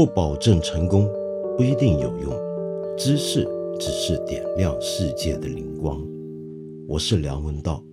不保证成功，不一定有用。知识只是点亮世界的灵光。我是梁文道。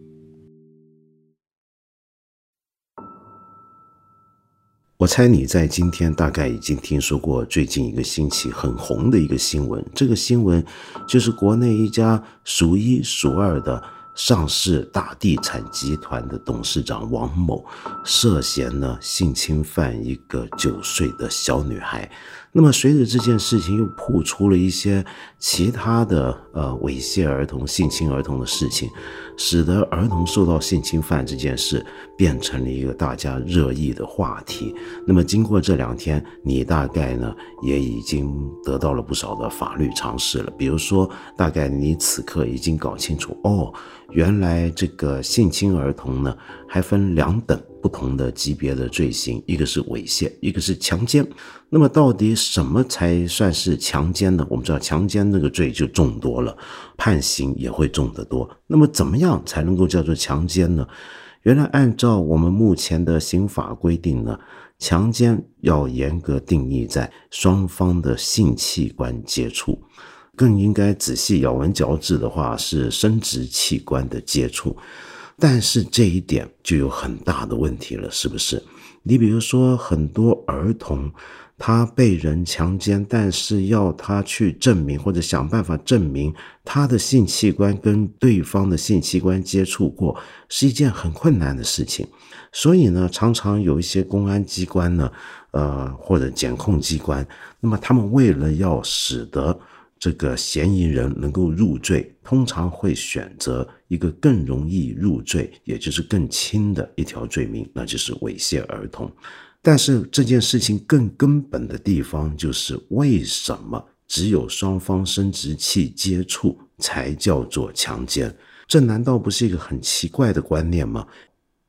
我猜你在今天大概已经听说过最近一个星期很红的一个新闻。这个新闻就是国内一家数一数二的。上市大地产集团的董事长王某涉嫌呢性侵犯一个九岁的小女孩。那么，随着这件事情又曝出了一些其他的呃猥亵儿童、性侵儿童的事情，使得儿童受到性侵犯这件事变成了一个大家热议的话题。那么，经过这两天，你大概呢也已经得到了不少的法律常识了。比如说，大概你此刻已经搞清楚哦，原来这个性侵儿童呢还分两等。不同的级别的罪行，一个是猥亵，一个是强奸。那么，到底什么才算是强奸呢？我们知道，强奸这个罪就重多了，判刑也会重得多。那么，怎么样才能够叫做强奸呢？原来，按照我们目前的刑法规定呢，强奸要严格定义在双方的性器官接触，更应该仔细咬文嚼字的话是生殖器官的接触。但是这一点就有很大的问题了，是不是？你比如说，很多儿童他被人强奸，但是要他去证明或者想办法证明他的性器官跟对方的性器官接触过，是一件很困难的事情。所以呢，常常有一些公安机关呢，呃，或者检控机关，那么他们为了要使得这个嫌疑人能够入罪，通常会选择一个更容易入罪，也就是更轻的一条罪名，那就是猥亵儿童。但是这件事情更根本的地方就是，为什么只有双方生殖器接触才叫做强奸？这难道不是一个很奇怪的观念吗？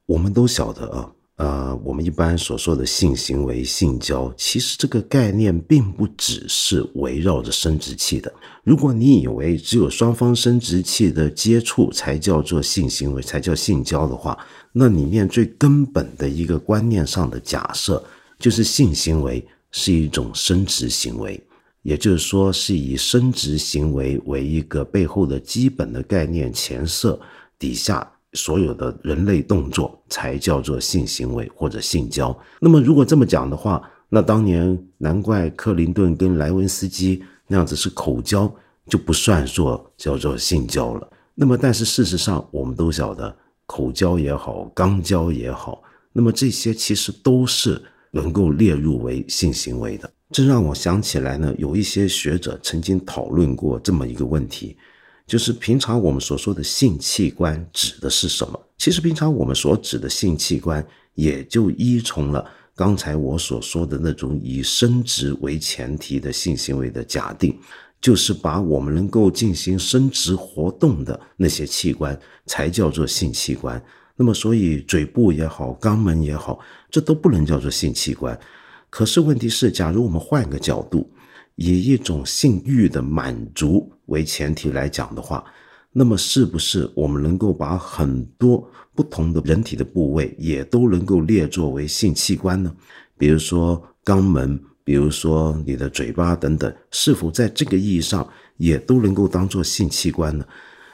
我们都晓得啊。呃，我们一般所说的性行为、性交，其实这个概念并不只是围绕着生殖器的。如果你以为只有双方生殖器的接触才叫做性行为、才叫性交的话，那里面最根本的一个观念上的假设，就是性行为是一种生殖行为，也就是说，是以生殖行为为一个背后的基本的概念前设底下。所有的人类动作才叫做性行为或者性交。那么，如果这么讲的话，那当年难怪克林顿跟莱文斯基那样子是口交，就不算作叫做性交了。那么，但是事实上，我们都晓得，口交也好，肛交也好，那么这些其实都是能够列入为性行为的。这让我想起来呢，有一些学者曾经讨论过这么一个问题。就是平常我们所说的性器官指的是什么？其实平常我们所指的性器官，也就依从了刚才我所说的那种以生殖为前提的性行为的假定，就是把我们能够进行生殖活动的那些器官才叫做性器官。那么，所以嘴部也好，肛门也好，这都不能叫做性器官。可是问题是，假如我们换个角度。以一种性欲的满足为前提来讲的话，那么是不是我们能够把很多不同的人体的部位也都能够列作为性器官呢？比如说肛门，比如说你的嘴巴等等，是否在这个意义上也都能够当做性器官呢？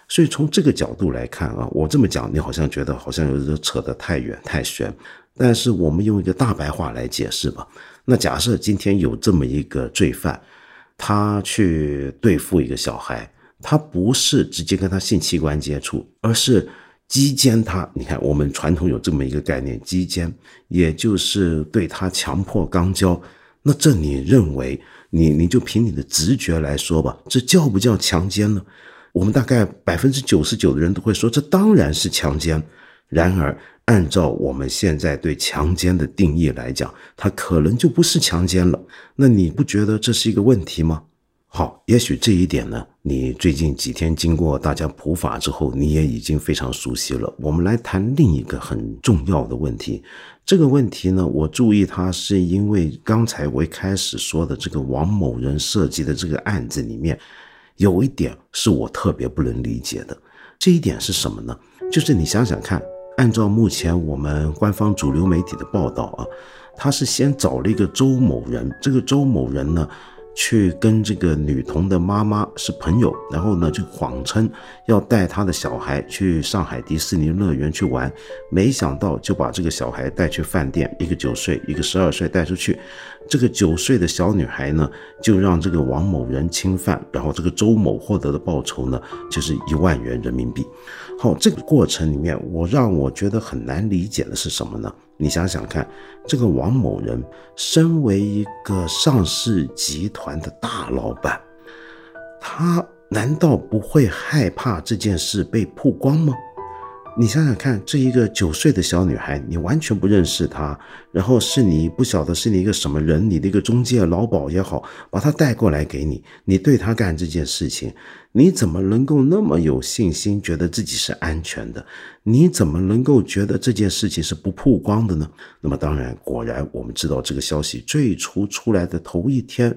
所以从这个角度来看啊，我这么讲，你好像觉得好像有点扯得太远太悬。但是我们用一个大白话来解释吧。那假设今天有这么一个罪犯。他去对付一个小孩，他不是直接跟他性器官接触，而是击奸他。你看，我们传统有这么一个概念，击奸，也就是对他强迫肛交。那这你认为，你你就凭你的直觉来说吧，这叫不叫强奸呢？我们大概百分之九十九的人都会说，这当然是强奸。然而，按照我们现在对强奸的定义来讲，它可能就不是强奸了。那你不觉得这是一个问题吗？好，也许这一点呢，你最近几天经过大家普法之后，你也已经非常熟悉了。我们来谈另一个很重要的问题。这个问题呢，我注意它是因为刚才我一开始说的这个王某人涉及的这个案子里面，有一点是我特别不能理解的。这一点是什么呢？就是你想想看。按照目前我们官方主流媒体的报道啊，他是先找了一个周某人，这个周某人呢。去跟这个女童的妈妈是朋友，然后呢就谎称要带他的小孩去上海迪士尼乐园去玩，没想到就把这个小孩带去饭店，一个九岁，一个十二岁带出去，这个九岁的小女孩呢就让这个王某人侵犯，然后这个周某获得的报酬呢就是一万元人民币。好，这个过程里面，我让我觉得很难理解的是什么呢？你想想看，这个王某人身为一个上市集团的大老板，他难道不会害怕这件事被曝光吗？你想想看，这一个九岁的小女孩，你完全不认识她，然后是你不晓得是你一个什么人，你的一个中介老鸨也好，把她带过来给你，你对她干这件事情，你怎么能够那么有信心，觉得自己是安全的？你怎么能够觉得这件事情是不曝光的呢？那么当然，果然我们知道这个消息最初出来的头一天，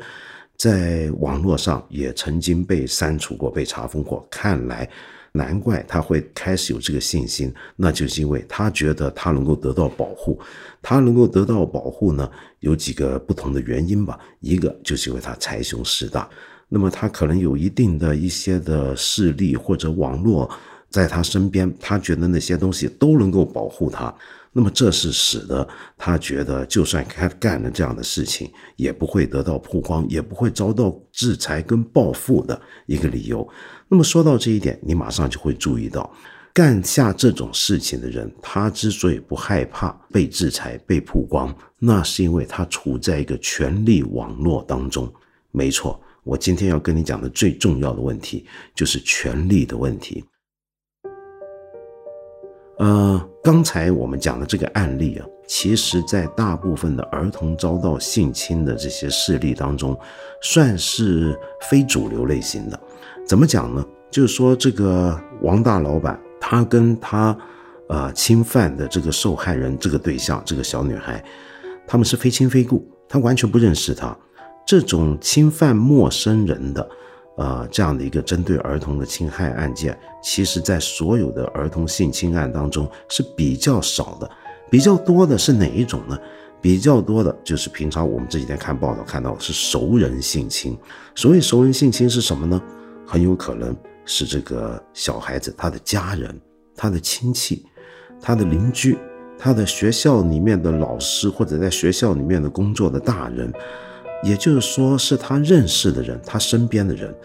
在网络上也曾经被删除过，被查封过。看来。难怪他会开始有这个信心，那就是因为他觉得他能够得到保护，他能够得到保护呢，有几个不同的原因吧。一个就是因为他财雄势大，那么他可能有一定的一些的势力或者网络在他身边，他觉得那些东西都能够保护他。那么这是使得他觉得，就算他干了这样的事情，也不会得到曝光，也不会遭到制裁跟报复的一个理由。那么说到这一点，你马上就会注意到，干下这种事情的人，他之所以不害怕被制裁、被曝光，那是因为他处在一个权力网络当中。没错，我今天要跟你讲的最重要的问题，就是权力的问题。呃，刚才我们讲的这个案例啊，其实在大部分的儿童遭到性侵的这些事例当中，算是非主流类型的。怎么讲呢？就是说，这个王大老板，他跟他，呃，侵犯的这个受害人这个对象，这个小女孩，他们是非亲非故，他完全不认识她。这种侵犯陌生人的。呃，这样的一个针对儿童的侵害案件，其实，在所有的儿童性侵案当中是比较少的，比较多的是哪一种呢？比较多的就是平常我们这几天看报道看到是熟人性侵。所谓熟人性侵是什么呢？很有可能是这个小孩子他的家人、他的亲戚、他的邻居、他的学校里面的老师或者在学校里面的工作的大人。也就是说，是他认识的人，他身边的人。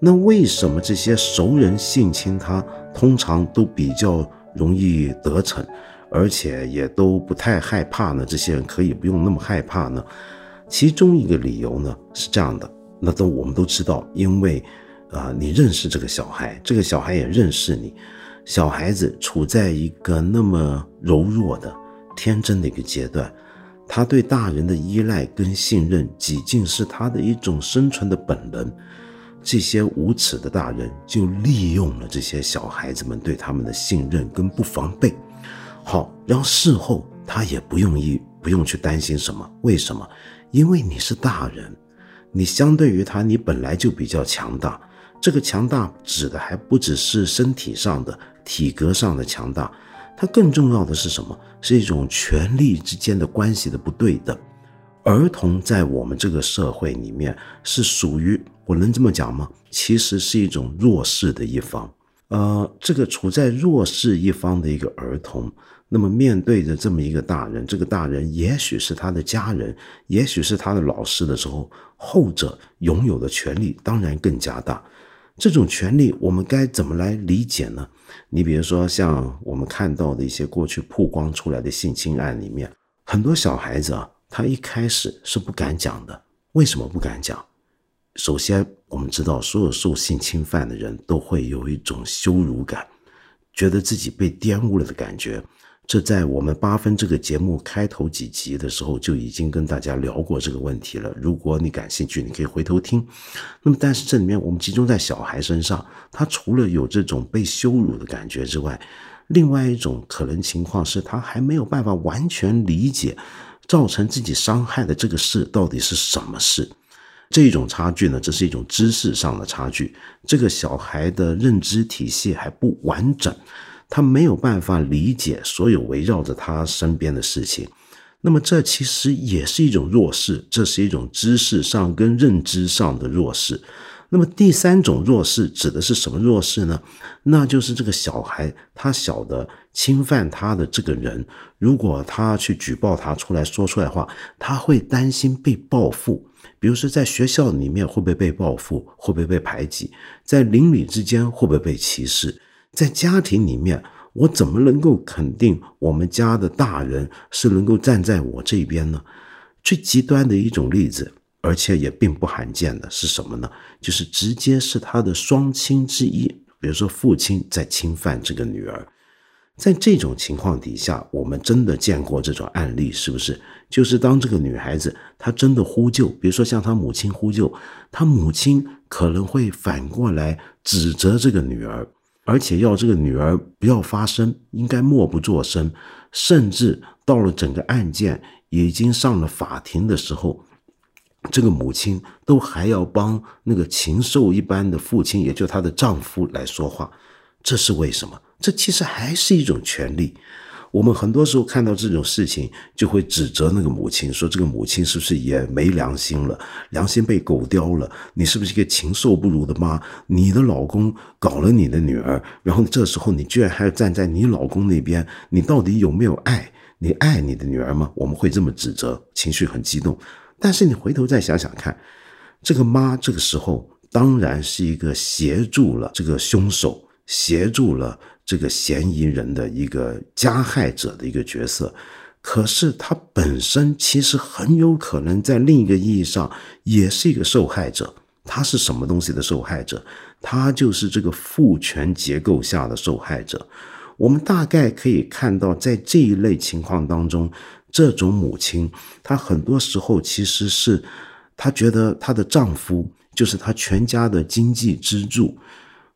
那为什么这些熟人性侵他，通常都比较容易得逞，而且也都不太害怕呢？这些人可以不用那么害怕呢？其中一个理由呢是这样的，那都我们都知道，因为，啊，你认识这个小孩，这个小孩也认识你，小孩子处在一个那么柔弱的、天真的一个阶段。他对大人的依赖跟信任，几近是他的一种生存的本能。这些无耻的大人就利用了这些小孩子们对他们的信任跟不防备。好，然后事后他也不用意不用去担心什么。为什么？因为你是大人，你相对于他，你本来就比较强大。这个强大指的还不只是身体上的、体格上的强大。它更重要的是什么？是一种权力之间的关系的不对等。儿童在我们这个社会里面是属于，我能这么讲吗？其实是一种弱势的一方。呃，这个处在弱势一方的一个儿童，那么面对着这么一个大人，这个大人也许是他的家人，也许是他的老师的时候，后者拥有的权利当然更加大。这种权利我们该怎么来理解呢？你比如说，像我们看到的一些过去曝光出来的性侵案里面，很多小孩子啊，他一开始是不敢讲的。为什么不敢讲？首先，我们知道，所有受性侵犯的人都会有一种羞辱感，觉得自己被玷污了的感觉。这在我们八分这个节目开头几集的时候就已经跟大家聊过这个问题了。如果你感兴趣，你可以回头听。那么，但是这里面我们集中在小孩身上，他除了有这种被羞辱的感觉之外，另外一种可能情况是他还没有办法完全理解造成自己伤害的这个事到底是什么事。这种差距呢，这是一种知识上的差距。这个小孩的认知体系还不完整。他没有办法理解所有围绕着他身边的事情，那么这其实也是一种弱势，这是一种知识上跟认知上的弱势。那么第三种弱势指的是什么弱势呢？那就是这个小孩他晓得侵犯他的这个人，如果他去举报他出来说出来话，他会担心被报复。比如说在学校里面会不会被报复，会不会被排挤？在邻里之间会不会被歧视？在家庭里面，我怎么能够肯定我们家的大人是能够站在我这边呢？最极端的一种例子。而且也并不罕见的是什么呢？就是直接是他的双亲之一，比如说父亲在侵犯这个女儿。在这种情况底下，我们真的见过这种案例，是不是？就是当这个女孩子她真的呼救，比如说向她母亲呼救，她母亲可能会反过来指责这个女儿，而且要这个女儿不要发声，应该默不作声，甚至到了整个案件已经上了法庭的时候。这个母亲都还要帮那个禽兽一般的父亲，也就她的丈夫来说话，这是为什么？这其实还是一种权利。我们很多时候看到这种事情，就会指责那个母亲，说这个母亲是不是也没良心了？良心被狗叼了？你是不是一个禽兽不如的妈？你的老公搞了你的女儿，然后这时候你居然还要站在你老公那边？你到底有没有爱？你爱你的女儿吗？我们会这么指责，情绪很激动。但是你回头再想想看，这个妈这个时候当然是一个协助了这个凶手、协助了这个嫌疑人的一个加害者的一个角色，可是她本身其实很有可能在另一个意义上也是一个受害者。她是什么东西的受害者？她就是这个父权结构下的受害者。我们大概可以看到，在这一类情况当中。这种母亲，她很多时候其实是，她觉得她的丈夫就是她全家的经济支柱，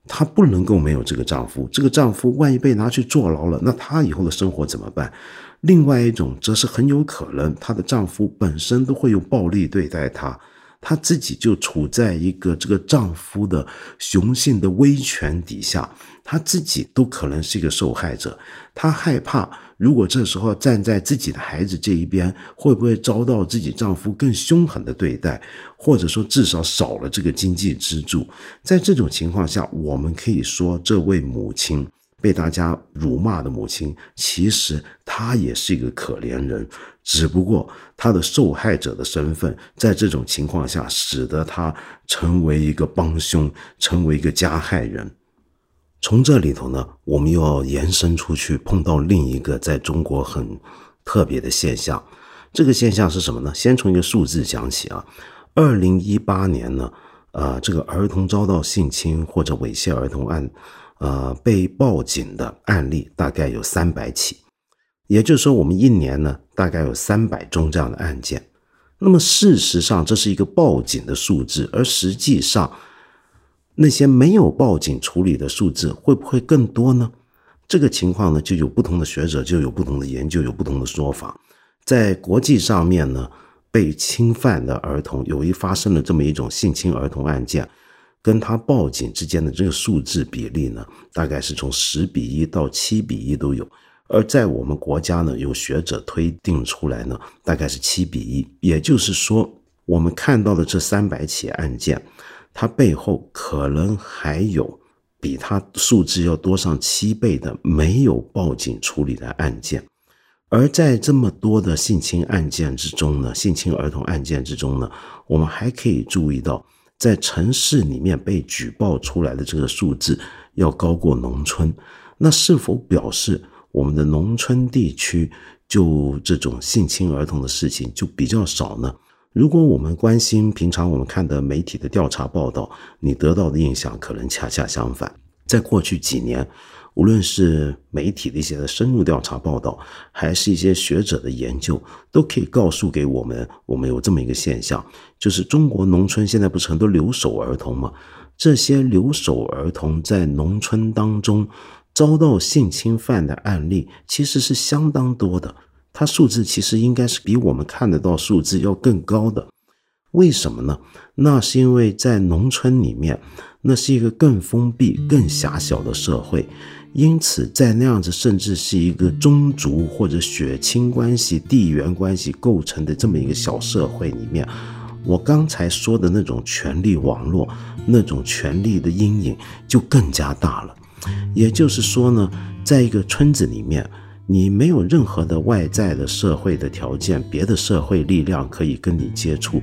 她不能够没有这个丈夫。这个丈夫万一被拿去坐牢了，那她以后的生活怎么办？另外一种则是很有可能，她的丈夫本身都会用暴力对待她。她自己就处在一个这个丈夫的雄性的威权底下，她自己都可能是一个受害者。她害怕，如果这时候站在自己的孩子这一边，会不会遭到自己丈夫更凶狠的对待，或者说至少少了这个经济支柱？在这种情况下，我们可以说，这位母亲。被大家辱骂的母亲，其实她也是一个可怜人，只不过她的受害者的身份，在这种情况下，使得她成为一个帮凶，成为一个加害人。从这里头呢，我们又要延伸出去，碰到另一个在中国很特别的现象。这个现象是什么呢？先从一个数字讲起啊，二零一八年呢，呃，这个儿童遭到性侵或者猥亵儿童案。呃，被报警的案例大概有三百起，也就是说，我们一年呢大概有三百宗这样的案件。那么事实上，这是一个报警的数字，而实际上那些没有报警处理的数字会不会更多呢？这个情况呢，就有不同的学者就有不同的研究，有不同的说法。在国际上面呢，被侵犯的儿童，由于发生了这么一种性侵儿童案件。跟他报警之间的这个数字比例呢，大概是从十比一到七比一都有。而在我们国家呢，有学者推定出来呢，大概是七比一。也就是说，我们看到的这三百起案件，它背后可能还有比它数字要多上七倍的没有报警处理的案件。而在这么多的性侵案件之中呢，性侵儿童案件之中呢，我们还可以注意到。在城市里面被举报出来的这个数字要高过农村，那是否表示我们的农村地区就这种性侵儿童的事情就比较少呢？如果我们关心平常我们看的媒体的调查报道，你得到的印象可能恰恰相反。在过去几年。无论是媒体的一些的深入调查报道，还是一些学者的研究，都可以告诉给我们，我们有这么一个现象，就是中国农村现在不是很多留守儿童吗？这些留守儿童在农村当中遭到性侵犯的案例，其实是相当多的。它数字其实应该是比我们看得到数字要更高的。为什么呢？那是因为在农村里面，那是一个更封闭、更狭小的社会。因此，在那样子甚至是一个宗族或者血亲关系、地缘关系构成的这么一个小社会里面，我刚才说的那种权力网络、那种权力的阴影就更加大了。也就是说呢，在一个村子里面，你没有任何的外在的社会的条件，别的社会力量可以跟你接触。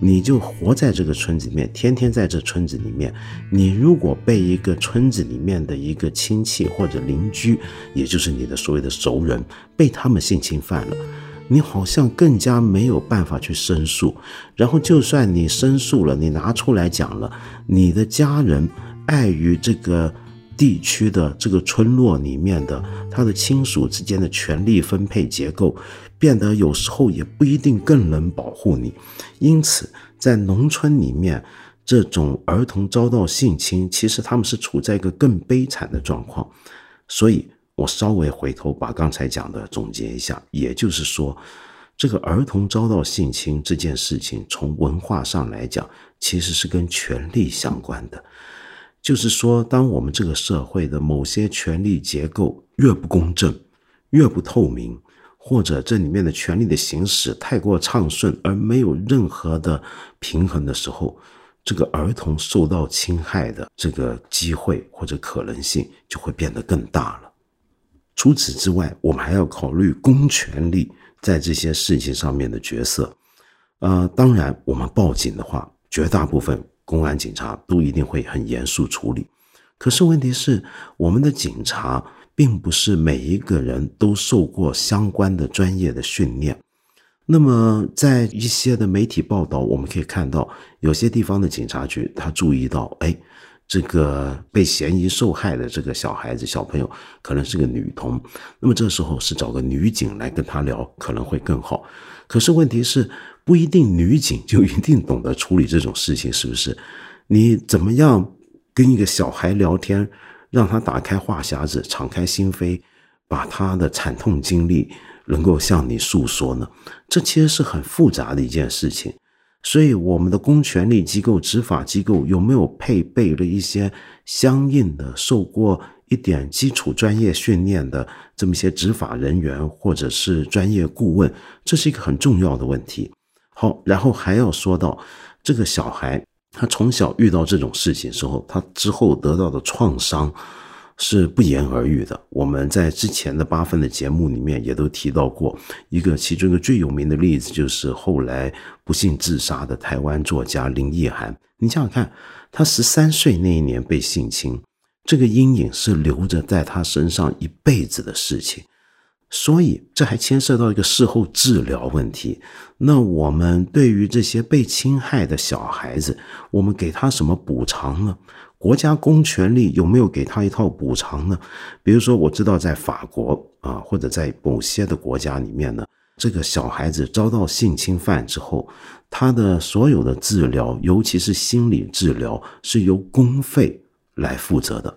你就活在这个村子里面，天天在这村子里面。你如果被一个村子里面的一个亲戚或者邻居，也就是你的所谓的熟人，被他们性侵犯了，你好像更加没有办法去申诉。然后，就算你申诉了，你拿出来讲了，你的家人碍于这个。地区的这个村落里面的他的亲属之间的权力分配结构，变得有时候也不一定更能保护你。因此，在农村里面，这种儿童遭到性侵，其实他们是处在一个更悲惨的状况。所以我稍微回头把刚才讲的总结一下，也就是说，这个儿童遭到性侵这件事情，从文化上来讲，其实是跟权力相关的。就是说，当我们这个社会的某些权力结构越不公正、越不透明，或者这里面的权力的行使太过畅顺而没有任何的平衡的时候，这个儿童受到侵害的这个机会或者可能性就会变得更大了。除此之外，我们还要考虑公权力在这些事情上面的角色。呃，当然，我们报警的话，绝大部分。公安警察都一定会很严肃处理，可是问题是，我们的警察并不是每一个人都受过相关的专业的训练。那么，在一些的媒体报道，我们可以看到，有些地方的警察局他注意到，哎，这个被嫌疑受害的这个小孩子小朋友可能是个女童，那么这时候是找个女警来跟他聊可能会更好。可是问题是。不一定女警就一定懂得处理这种事情，是不是？你怎么样跟一个小孩聊天，让他打开话匣子，敞开心扉，把他的惨痛经历能够向你诉说呢？这其实是很复杂的一件事情。所以，我们的公权力机构、执法机构有没有配备了一些相应的、受过一点基础专业训练的这么一些执法人员，或者是专业顾问？这是一个很重要的问题。好，然后还要说到这个小孩，他从小遇到这种事情时候，他之后得到的创伤是不言而喻的。我们在之前的八分的节目里面也都提到过一个，其中一个最有名的例子，就是后来不幸自杀的台湾作家林奕涵。你想想看，他十三岁那一年被性侵，这个阴影是留着在他身上一辈子的事情。所以，这还牵涉到一个事后治疗问题。那我们对于这些被侵害的小孩子，我们给他什么补偿呢？国家公权力有没有给他一套补偿呢？比如说，我知道在法国啊，或者在某些的国家里面呢，这个小孩子遭到性侵犯之后，他的所有的治疗，尤其是心理治疗，是由公费来负责的。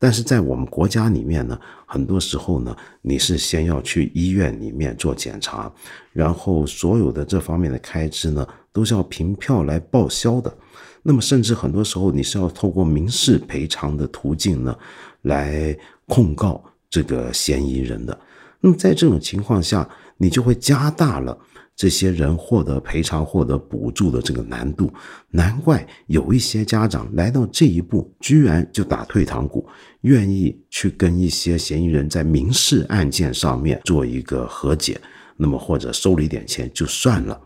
但是在我们国家里面呢，很多时候呢，你是先要去医院里面做检查，然后所有的这方面的开支呢，都是要凭票来报销的。那么，甚至很多时候你是要透过民事赔偿的途径呢，来控告这个嫌疑人的。那么，在这种情况下，你就会加大了。这些人获得赔偿、获得补助的这个难度，难怪有一些家长来到这一步，居然就打退堂鼓，愿意去跟一些嫌疑人在民事案件上面做一个和解，那么或者收了一点钱就算了。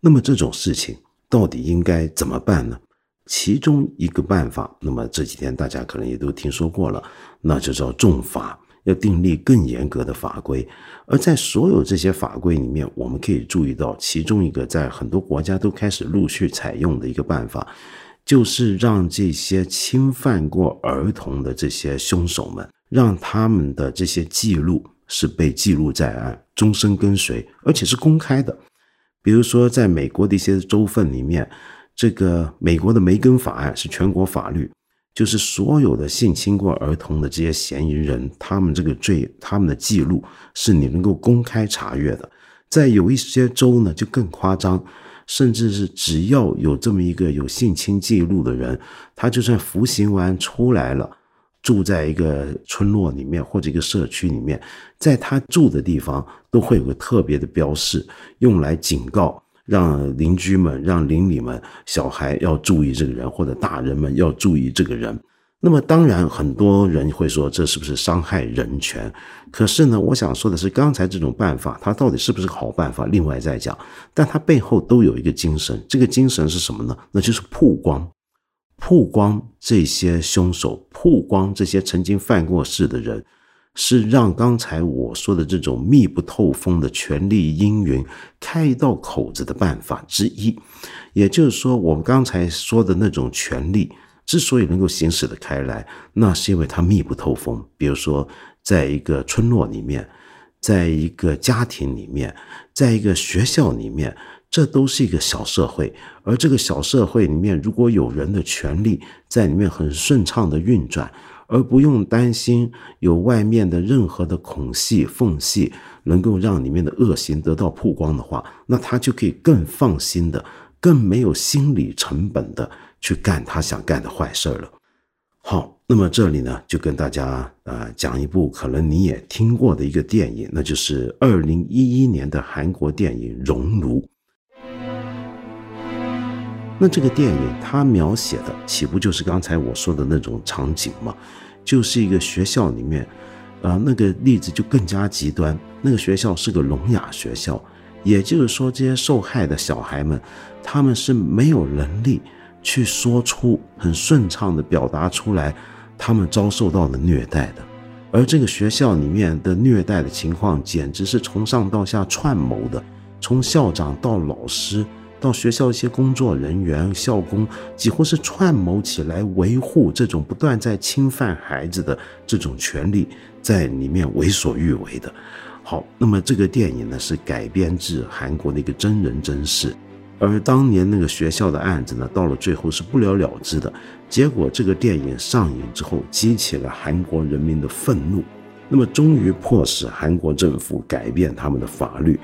那么这种事情到底应该怎么办呢？其中一个办法，那么这几天大家可能也都听说过了，那就叫重罚。要订立更严格的法规，而在所有这些法规里面，我们可以注意到，其中一个在很多国家都开始陆续采用的一个办法，就是让这些侵犯过儿童的这些凶手们，让他们的这些记录是被记录在案，终身跟随，而且是公开的。比如说，在美国的一些州份里面，这个美国的梅根法案是全国法律。就是所有的性侵过儿童的这些嫌疑人，他们这个罪，他们的记录是你能够公开查阅的。在有一些州呢，就更夸张，甚至是只要有这么一个有性侵记录的人，他就算服刑完出来了，住在一个村落里面或者一个社区里面，在他住的地方都会有个特别的标示，用来警告让邻居们、让邻里们、小孩要注意这个人，或者大人们要注意这个人。那么当然，很多人会说这是不是伤害人权？可是呢，我想说的是，刚才这种办法，它到底是不是个好办法？另外再讲，但它背后都有一个精神，这个精神是什么呢？那就是曝光，曝光这些凶手，曝光这些曾经犯过事的人，是让刚才我说的这种密不透风的权力阴云开一道口子的办法之一。也就是说，我们刚才说的那种权力。之所以能够行使的开来，那是因为它密不透风。比如说，在一个村落里面，在一个家庭里面，在一个学校里面，这都是一个小社会。而这个小社会里面，如果有人的权利在里面很顺畅的运转，而不用担心有外面的任何的孔隙缝隙能够让里面的恶行得到曝光的话，那他就可以更放心的、更没有心理成本的。去干他想干的坏事了。好，那么这里呢，就跟大家呃讲一部可能你也听过的一个电影，那就是二零一一年的韩国电影《熔炉》。那这个电影它描写的岂不就是刚才我说的那种场景吗？就是一个学校里面，啊，那个例子就更加极端。那个学校是个聋哑学校，也就是说，这些受害的小孩们，他们是没有能力。去说出很顺畅的表达出来，他们遭受到的虐待的，而这个学校里面的虐待的情况，简直是从上到下串谋的，从校长到老师，到学校一些工作人员、校工，几乎是串谋起来维护这种不断在侵犯孩子的这种权利，在里面为所欲为的。好，那么这个电影呢，是改编自韩国的一个真人真事。而当年那个学校的案子呢，到了最后是不了了之的。结果这个电影上映之后，激起了韩国人民的愤怒，那么终于迫使韩国政府改变他们的法律。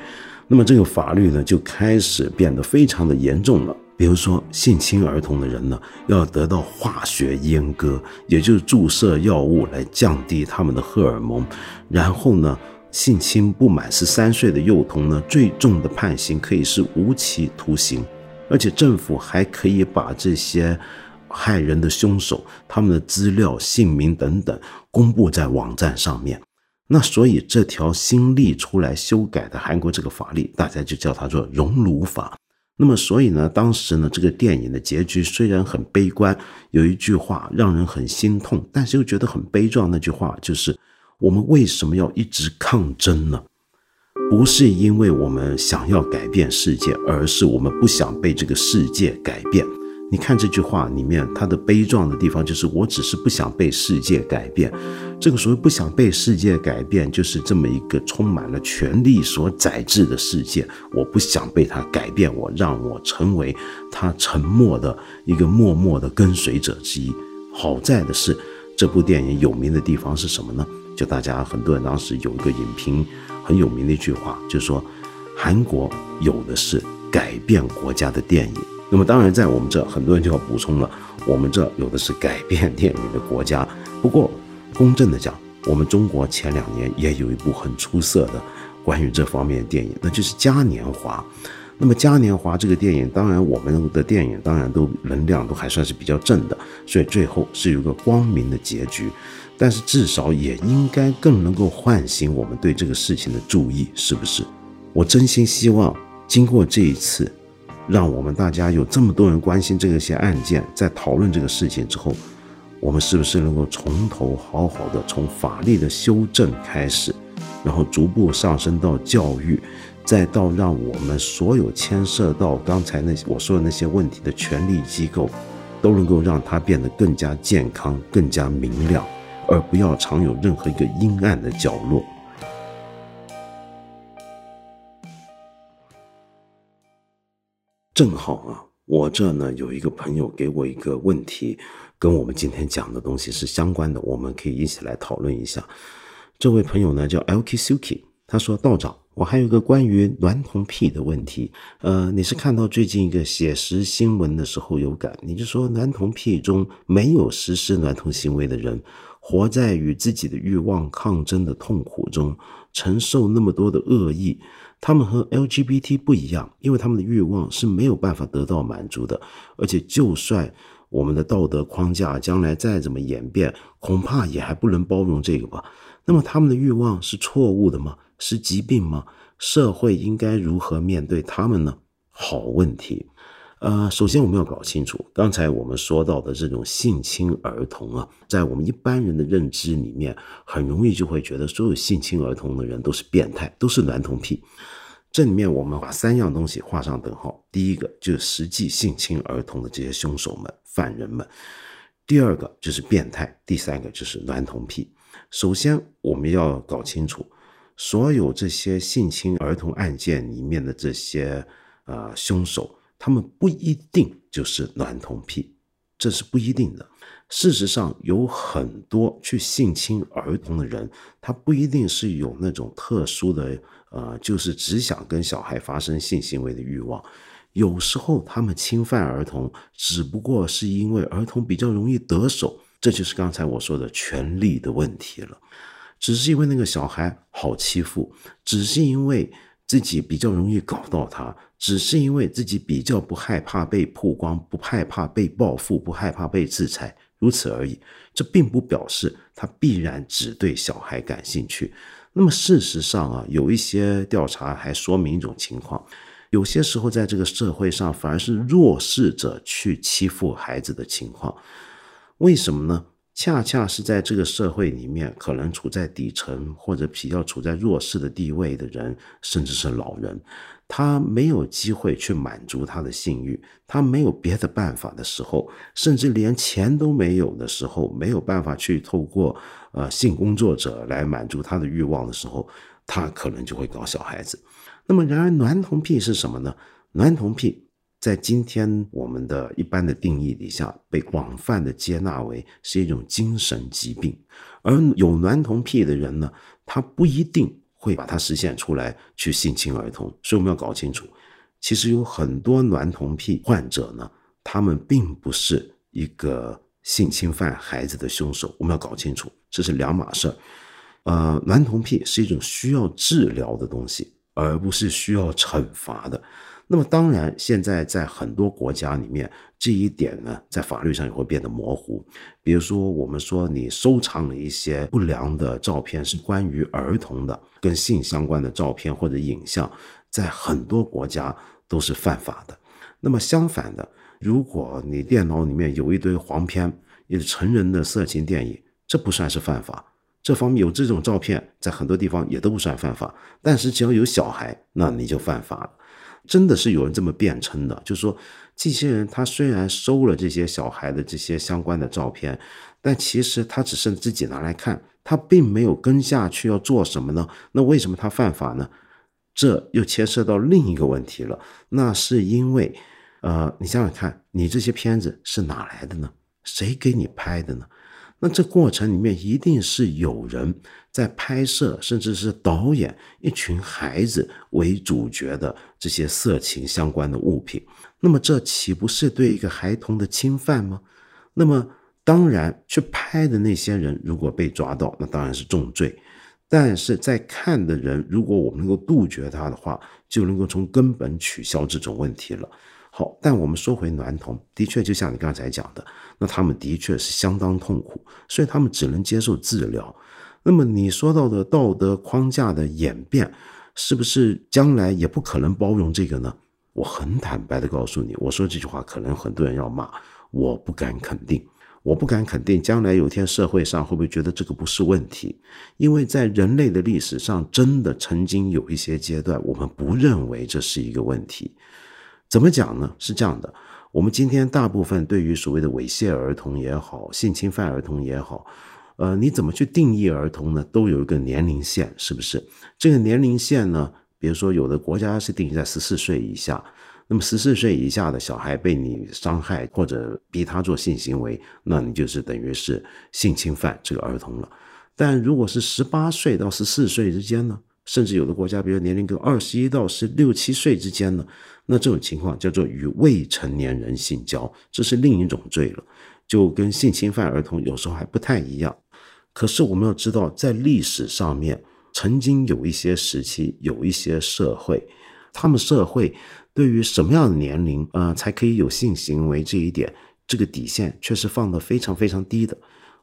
那么这个法律呢，就开始变得非常的严重了。比如说，性侵儿童的人呢，要得到化学阉割，也就是注射药物来降低他们的荷尔蒙，然后呢。性侵不满十三岁的幼童呢，最重的判刑可以是无期徒刑，而且政府还可以把这些害人的凶手他们的资料、姓名等等公布在网站上面。那所以这条新立出来修改的韩国这个法律，大家就叫它做熔炉法。那么所以呢，当时呢这个电影的结局虽然很悲观，有一句话让人很心痛，但是又觉得很悲壮。那句话就是。我们为什么要一直抗争呢？不是因为我们想要改变世界，而是我们不想被这个世界改变。你看这句话里面，它的悲壮的地方就是，我只是不想被世界改变。这个所谓不想被世界改变，就是这么一个充满了权力所宰制的世界。我不想被它改变，我让我成为他沉默的一个默默的跟随者之一。好在的是，这部电影有名的地方是什么呢？就大家很多人当时有一个影评很有名的一句话，就是说韩国有的是改变国家的电影。那么当然在我们这很多人就要补充了，我们这有的是改变电影的国家。不过公正的讲，我们中国前两年也有一部很出色的关于这方面的电影，那就是《嘉年华》。那么《嘉年华》这个电影，当然我们的电影当然都能量都还算是比较正的，所以最后是有个光明的结局。但是至少也应该更能够唤醒我们对这个事情的注意，是不是？我真心希望经过这一次，让我们大家有这么多人关心这些案件，在讨论这个事情之后，我们是不是能够从头好好的从法律的修正开始，然后逐步上升到教育，再到让我们所有牵涉到刚才那我说的那些问题的权力机构，都能够让它变得更加健康、更加明亮。而不要常有任何一个阴暗的角落。正好啊，我这呢有一个朋友给我一个问题，跟我们今天讲的东西是相关的，我们可以一起来讨论一下。这位朋友呢叫 LK Suki，他说道长，我还有一个关于娈童癖的问题。呃，你是看到最近一个写实新闻的时候有感，你就说娈童癖中没有实施娈童行为的人。活在与自己的欲望抗争的痛苦中，承受那么多的恶意。他们和 LGBT 不一样，因为他们的欲望是没有办法得到满足的，而且就算我们的道德框架将来再怎么演变，恐怕也还不能包容这个吧。那么他们的欲望是错误的吗？是疾病吗？社会应该如何面对他们呢？好问题。呃，首先我们要搞清楚，刚才我们说到的这种性侵儿童啊，在我们一般人的认知里面，很容易就会觉得所有性侵儿童的人都是变态，都是男同癖。这里面我们把三样东西画上等号：第一个就是实际性侵儿童的这些凶手们、犯人们；第二个就是变态；第三个就是男同癖。首先，我们要搞清楚，所有这些性侵儿童案件里面的这些呃凶手。他们不一定就是男同癖，这是不一定的。事实上，有很多去性侵儿童的人，他不一定是有那种特殊的，呃，就是只想跟小孩发生性行为的欲望。有时候，他们侵犯儿童，只不过是因为儿童比较容易得手，这就是刚才我说的权力的问题了。只是因为那个小孩好欺负，只是因为。自己比较容易搞到他，只是因为自己比较不害怕被曝光，不害怕被报复，不害怕被制裁，如此而已。这并不表示他必然只对小孩感兴趣。那么事实上啊，有一些调查还说明一种情况：有些时候在这个社会上，反而是弱势者去欺负孩子的情况。为什么呢？恰恰是在这个社会里面，可能处在底层或者比较处在弱势的地位的人，甚至是老人，他没有机会去满足他的性欲，他没有别的办法的时候，甚至连钱都没有的时候，没有办法去透过呃性工作者来满足他的欲望的时候，他可能就会搞小孩子。那么，然而男同癖是什么呢？男同癖。在今天我们的一般的定义底下，被广泛的接纳为是一种精神疾病，而有男童癖的人呢，他不一定会把它实现出来去性侵儿童，所以我们要搞清楚，其实有很多男童癖患者呢，他们并不是一个性侵犯孩子的凶手，我们要搞清楚，这是两码事儿。呃，男童癖是一种需要治疗的东西，而不是需要惩罚的。那么当然，现在在很多国家里面，这一点呢，在法律上也会变得模糊。比如说，我们说你收藏了一些不良的照片，是关于儿童的、跟性相关的照片或者影像，在很多国家都是犯法的。那么相反的，如果你电脑里面有一堆黄片，也是成人的色情电影，这不算是犯法。这方面有这种照片，在很多地方也都不算犯法。但是只要有小孩，那你就犯法了。真的是有人这么辩称的，就是说，这些人他虽然收了这些小孩的这些相关的照片，但其实他只是自己拿来看，他并没有跟下去要做什么呢？那为什么他犯法呢？这又牵涉到另一个问题了，那是因为，呃，你想想看，你这些片子是哪来的呢？谁给你拍的呢？那这过程里面一定是有人在拍摄，甚至是导演一群孩子为主角的这些色情相关的物品。那么这岂不是对一个孩童的侵犯吗？那么当然，去拍的那些人如果被抓到，那当然是重罪。但是在看的人，如果我们能够杜绝他的话，就能够从根本取消这种问题了。好，但我们说回男童，的确就像你刚才讲的，那他们的确是相当痛苦，所以他们只能接受治疗。那么你说到的道德框架的演变，是不是将来也不可能包容这个呢？我很坦白的告诉你，我说这句话可能很多人要骂，我不敢肯定，我不敢肯定将来有一天社会上会不会觉得这个不是问题，因为在人类的历史上，真的曾经有一些阶段，我们不认为这是一个问题。怎么讲呢？是这样的，我们今天大部分对于所谓的猥亵儿童也好，性侵犯儿童也好，呃，你怎么去定义儿童呢？都有一个年龄线，是不是？这个年龄线呢，比如说有的国家是定义在十四岁以下，那么十四岁以下的小孩被你伤害或者逼他做性行为，那你就是等于是性侵犯这个儿童了。但如果是十八岁到十四岁之间呢？甚至有的国家，比如年龄跟二十一到十六七岁之间呢，那这种情况叫做与未成年人性交，这是另一种罪了，就跟性侵犯儿童有时候还不太一样。可是我们要知道，在历史上面，曾经有一些时期，有一些社会，他们社会对于什么样的年龄啊才可以有性行为这一点，这个底线却是放得非常非常低的。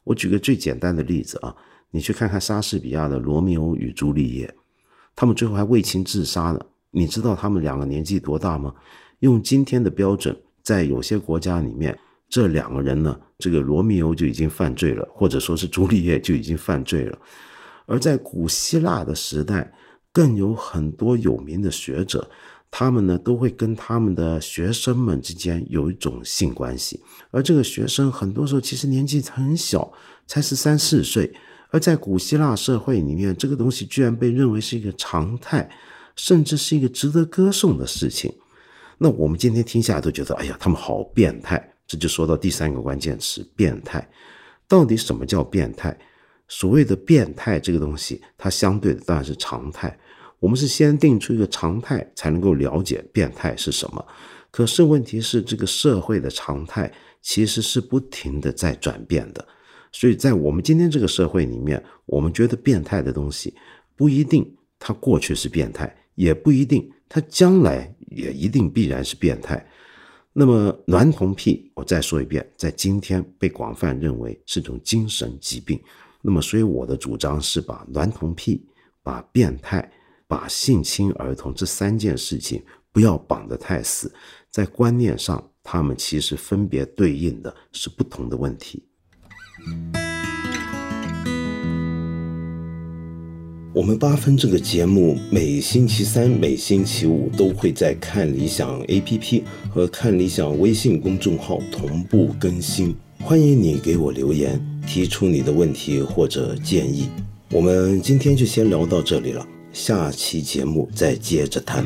我举个最简单的例子啊，你去看看莎士比亚的《罗密欧与朱丽叶》，他们最后还为情自杀了。你知道他们两个年纪多大吗？用今天的标准，在有些国家里面，这两个人呢，这个罗密欧就已经犯罪了，或者说是朱丽叶就已经犯罪了。而在古希腊的时代，更有很多有名的学者，他们呢都会跟他们的学生们之间有一种性关系，而这个学生很多时候其实年纪很小，才十三四岁。而在古希腊社会里面，这个东西居然被认为是一个常态。甚至是一个值得歌颂的事情。那我们今天听下来都觉得，哎呀，他们好变态。这就说到第三个关键词：变态。到底什么叫变态？所谓的变态这个东西，它相对的当然是常态。我们是先定出一个常态，才能够了解变态是什么。可是问题是，这个社会的常态其实是不停的在转变的。所以在我们今天这个社会里面，我们觉得变态的东西，不一定它过去是变态。也不一定，他将来也一定必然是变态。那么，娈童癖，我再说一遍，在今天被广泛认为是种精神疾病。那么，所以我的主张是把娈童癖、把变态、把性侵儿童这三件事情不要绑得太死，在观念上，他们其实分别对应的是不同的问题。我们八分这个节目每星期三、每星期五都会在看理想 APP 和看理想微信公众号同步更新，欢迎你给我留言，提出你的问题或者建议。我们今天就先聊到这里了，下期节目再接着谈。